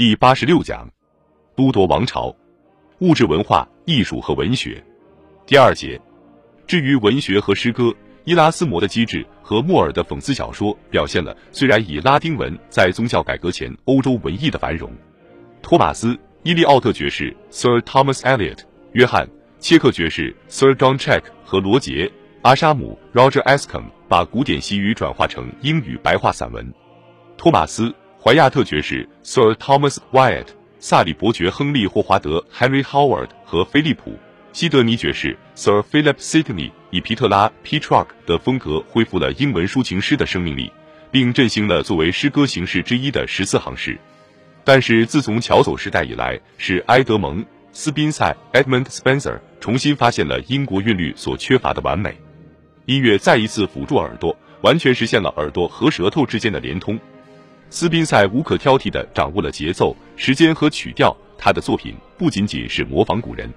第八十六讲：都铎王朝、物质文化、艺术和文学。第二节。至于文学和诗歌，伊拉斯谟的机智和莫尔的讽刺小说表现了虽然以拉丁文在宗教改革前欧洲文艺的繁荣。托马斯·伊利奥特爵士 （Sir Thomas Eliot）、约翰·切克爵士 （Sir John Check） 和罗杰·阿沙姆 （Roger Ascham） 把古典西语转化成英语白话散文。托马斯·怀亚特爵士 （Sir Thomas Wyatt）、萨里伯爵亨利·霍华德 （Henry Howard） 和菲利普。西德尼爵士 Sir Philip Sidney 以皮特拉 Petrarch 的风格恢复了英文抒情诗的生命力，并振兴了作为诗歌形式之一的十四行诗。但是，自从乔叟时代以来，是埃德蒙·斯宾塞 Edmund Spenser 重新发现了英国韵律所缺乏的完美。音乐再一次辅助耳朵，完全实现了耳朵和舌头之间的连通。斯宾塞无可挑剔地掌握了节奏、时间和曲调，他的作品不仅仅是模仿古人。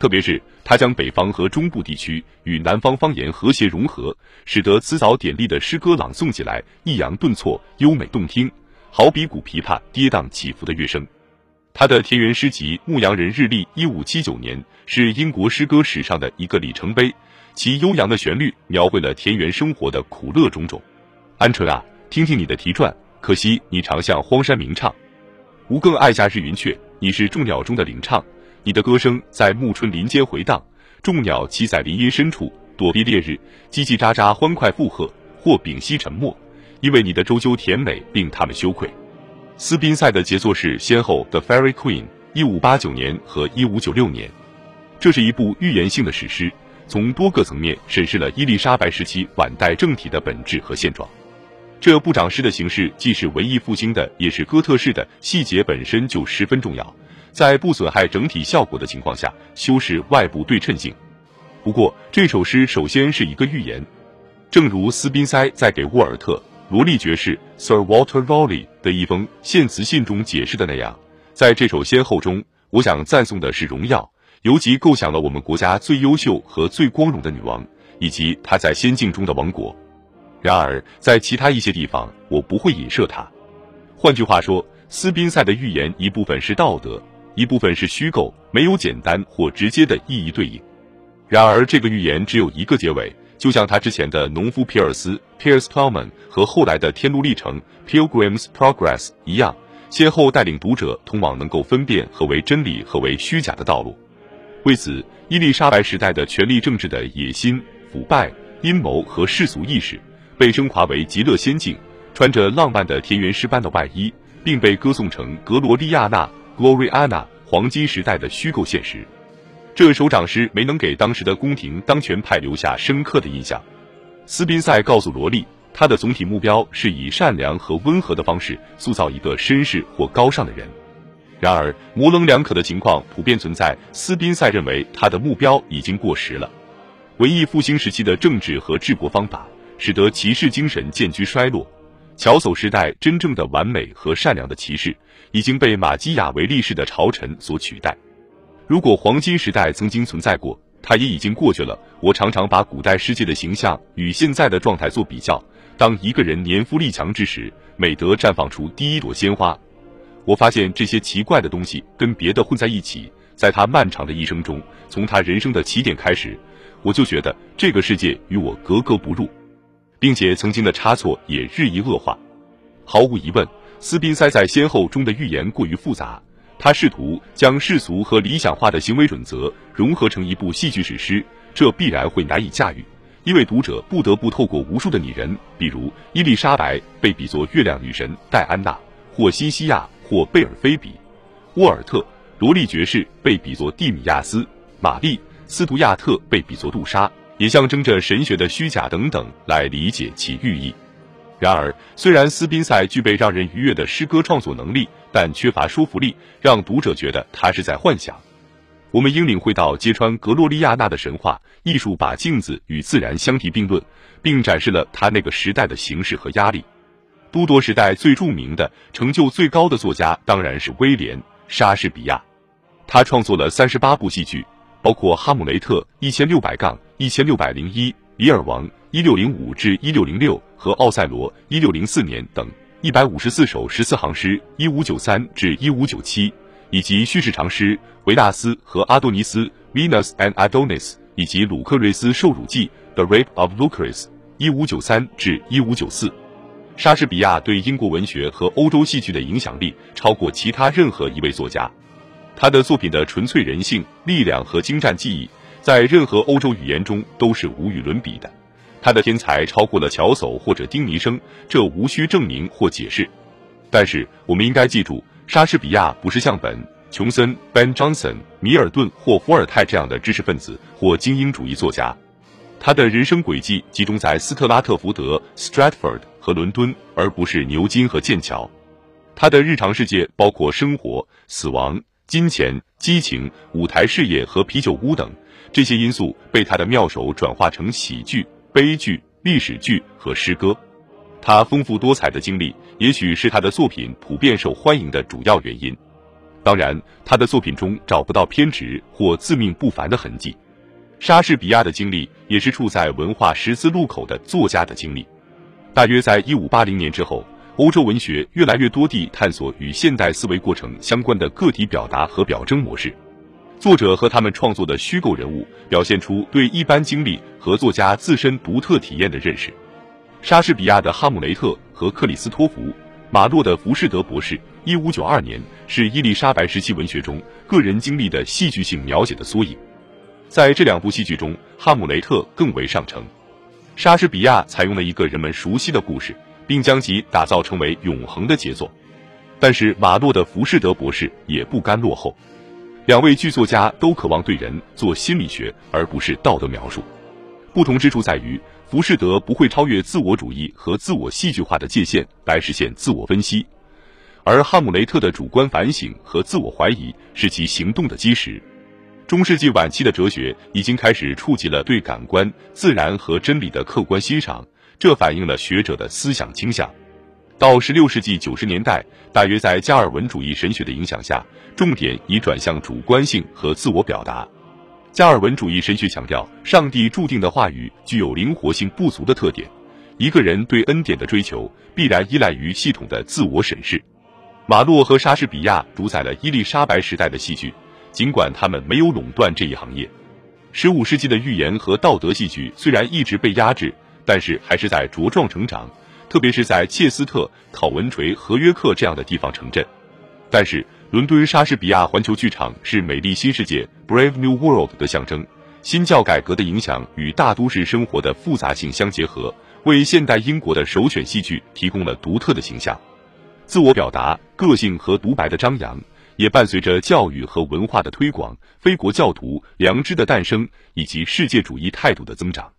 特别是他将北方和中部地区与南方方言和谐融合，使得词藻典丽的诗歌朗诵起来抑扬顿挫、优美动听，好比古琵琶跌宕起伏的乐声。他的田园诗集《牧羊人日历》一五七九年是英国诗歌史上的一个里程碑，其悠扬的旋律描绘了田园生活的苦乐种种。鹌鹑啊，听听你的啼啭，可惜你常向荒山鸣唱。吾更爱夏日云雀，你是众鸟中的灵唱。你的歌声在暮春林间回荡，众鸟栖在林荫深处躲避烈日，叽叽喳喳欢快附和，或屏息沉默，因为你的啁啾甜美令他们羞愧。斯宾塞的杰作是先后《The Fairy Queen》一五八九年和一五九六年，这是一部预言性的史诗，从多个层面审视了伊丽莎白时期晚代政体的本质和现状。这部长诗的形式既是文艺复兴的，也是哥特式的，细节本身就十分重要。在不损害整体效果的情况下，修饰外部对称性。不过，这首诗首先是一个预言，正如斯宾塞在给沃尔特·罗利爵士 （Sir Walter Raleigh） 的一封献词信中解释的那样，在这首先后中，我想赞颂的是荣耀，尤其构想了我们国家最优秀和最光荣的女王，以及她在仙境中的王国。然而，在其他一些地方，我不会影射它。换句话说，斯宾塞的预言一部分是道德。一部分是虚构，没有简单或直接的意义对应。然而，这个预言只有一个结尾，就像他之前的《农夫皮尔斯》（Piers Plowman） 和后来的《天路历程》（Pilgrim's Progress） 一样，先后带领读者通往能够分辨何为真理、何为虚假的道路。为此，伊丽莎白时代的权力政治的野心、腐败、阴谋和世俗意识，被升华为极乐仙境，穿着浪漫的田园诗般的外衣，并被歌颂成格罗利亚娜。Gloriana 黄金时代的虚构现实，这首长诗没能给当时的宫廷当权派留下深刻的印象。斯宾塞告诉罗莉，他的总体目标是以善良和温和的方式塑造一个绅士或高尚的人。然而，模棱两可的情况普遍存在。斯宾塞认为他的目标已经过时了。文艺复兴时期的政治和治国方法，使得骑士精神渐趋衰落。乔叟时代真正的完美和善良的骑士已经被马基雅维利式的朝臣所取代。如果黄金时代曾经存在过，它也已经过去了。我常常把古代世界的形象与现在的状态做比较。当一个人年富力强之时，美德绽放出第一朵鲜花。我发现这些奇怪的东西跟别的混在一起。在他漫长的一生中，从他人生的起点开始，我就觉得这个世界与我格格不入。并且曾经的差错也日益恶化。毫无疑问，斯宾塞在先后中的预言过于复杂。他试图将世俗和理想化的行为准则融合成一部戏剧史诗，这必然会难以驾驭，因为读者不得不透过无数的拟人，比如伊丽莎白被比作月亮女神戴安娜，或西西亚，或贝尔菲比，沃尔特·罗利爵士被比作蒂米亚斯，玛丽·斯图亚特被比作杜莎。也象征着神学的虚假等等来理解其寓意。然而，虽然斯宾塞具备让人愉悦的诗歌创作能力，但缺乏说服力，让读者觉得他是在幻想。我们应领会到，揭穿格洛利亚娜的神话艺术，把镜子与自然相提并论，并展示了他那个时代的形势和压力。都铎时代最著名的、成就最高的作家当然是威廉·莎士比亚，他创作了三十八部戏剧。包括《哈姆雷特》一千六百杠一千六百零一，《李尔王》一六零五至一六零六和《奥赛罗》一六零四年等。一百五十四首十四行诗（一五九三至一五九七）以及叙事长诗《维纳斯和阿多尼斯》（Venus and Adonis） 以及鲁克瑞斯受辱记《The Rape of Lucrece》（一五九三至一五九四）。莎士比亚对英国文学和欧洲戏剧的影响力超过其他任何一位作家。他的作品的纯粹人性、力量和精湛技艺，在任何欧洲语言中都是无与伦比的。他的天才超过了乔叟或者丁尼生，这无需证明或解释。但是，我们应该记住，莎士比亚不是像本·琼森、Ben Jonson、米尔顿或伏尔泰这样的知识分子或精英主义作家。他的人生轨迹集中在斯特拉特福德 （Stratford） 和伦敦，而不是牛津和剑桥。他的日常世界包括生活、死亡。金钱、激情、舞台事业和啤酒屋等这些因素被他的妙手转化成喜剧、悲剧、历史剧和诗歌。他丰富多彩的经历，也许是他的作品普遍受欢迎的主要原因。当然，他的作品中找不到偏执或自命不凡的痕迹。莎士比亚的经历也是处在文化十字路口的作家的经历。大约在一五八零年之后。欧洲文学越来越多地探索与现代思维过程相关的个体表达和表征模式，作者和他们创作的虚构人物表现出对一般经历和作家自身独特体验的认识。莎士比亚的《哈姆雷特》和克里斯托弗·马洛的《浮士德博士》（一五九二年）是伊丽莎白时期文学中个人经历的戏剧性描写的缩影。在这两部戏剧中，《哈姆雷特》更为上乘。莎士比亚采用了一个人们熟悉的故事。并将其打造成为永恒的杰作，但是马洛的《浮士德博士》也不甘落后。两位剧作家都渴望对人做心理学，而不是道德描述。不同之处在于，浮士德不会超越自我主义和自我戏剧化的界限来实现自我分析，而哈姆雷特的主观反省和自我怀疑是其行动的基石。中世纪晚期的哲学已经开始触及了对感官、自然和真理的客观欣赏。这反映了学者的思想倾向。到十六世纪九十年代，大约在加尔文主义神学的影响下，重点已转向主观性和自我表达。加尔文主义神学强调，上帝注定的话语具有灵活性不足的特点。一个人对恩典的追求，必然依赖于系统的自我审视。马洛和莎士比亚主宰了伊丽莎白时代的戏剧，尽管他们没有垄断这一行业。十五世纪的寓言和道德戏剧虽然一直被压制。但是还是在茁壮成长，特别是在切斯特、考文垂和约克这样的地方城镇。但是，伦敦莎士比亚环球剧场是美丽新世界 （Brave New World） 的象征。新教改革的影响与大都市生活的复杂性相结合，为现代英国的首选戏剧提供了独特的形象。自我表达、个性和独白的张扬，也伴随着教育和文化的推广、非国教徒良知的诞生以及世界主义态度的增长。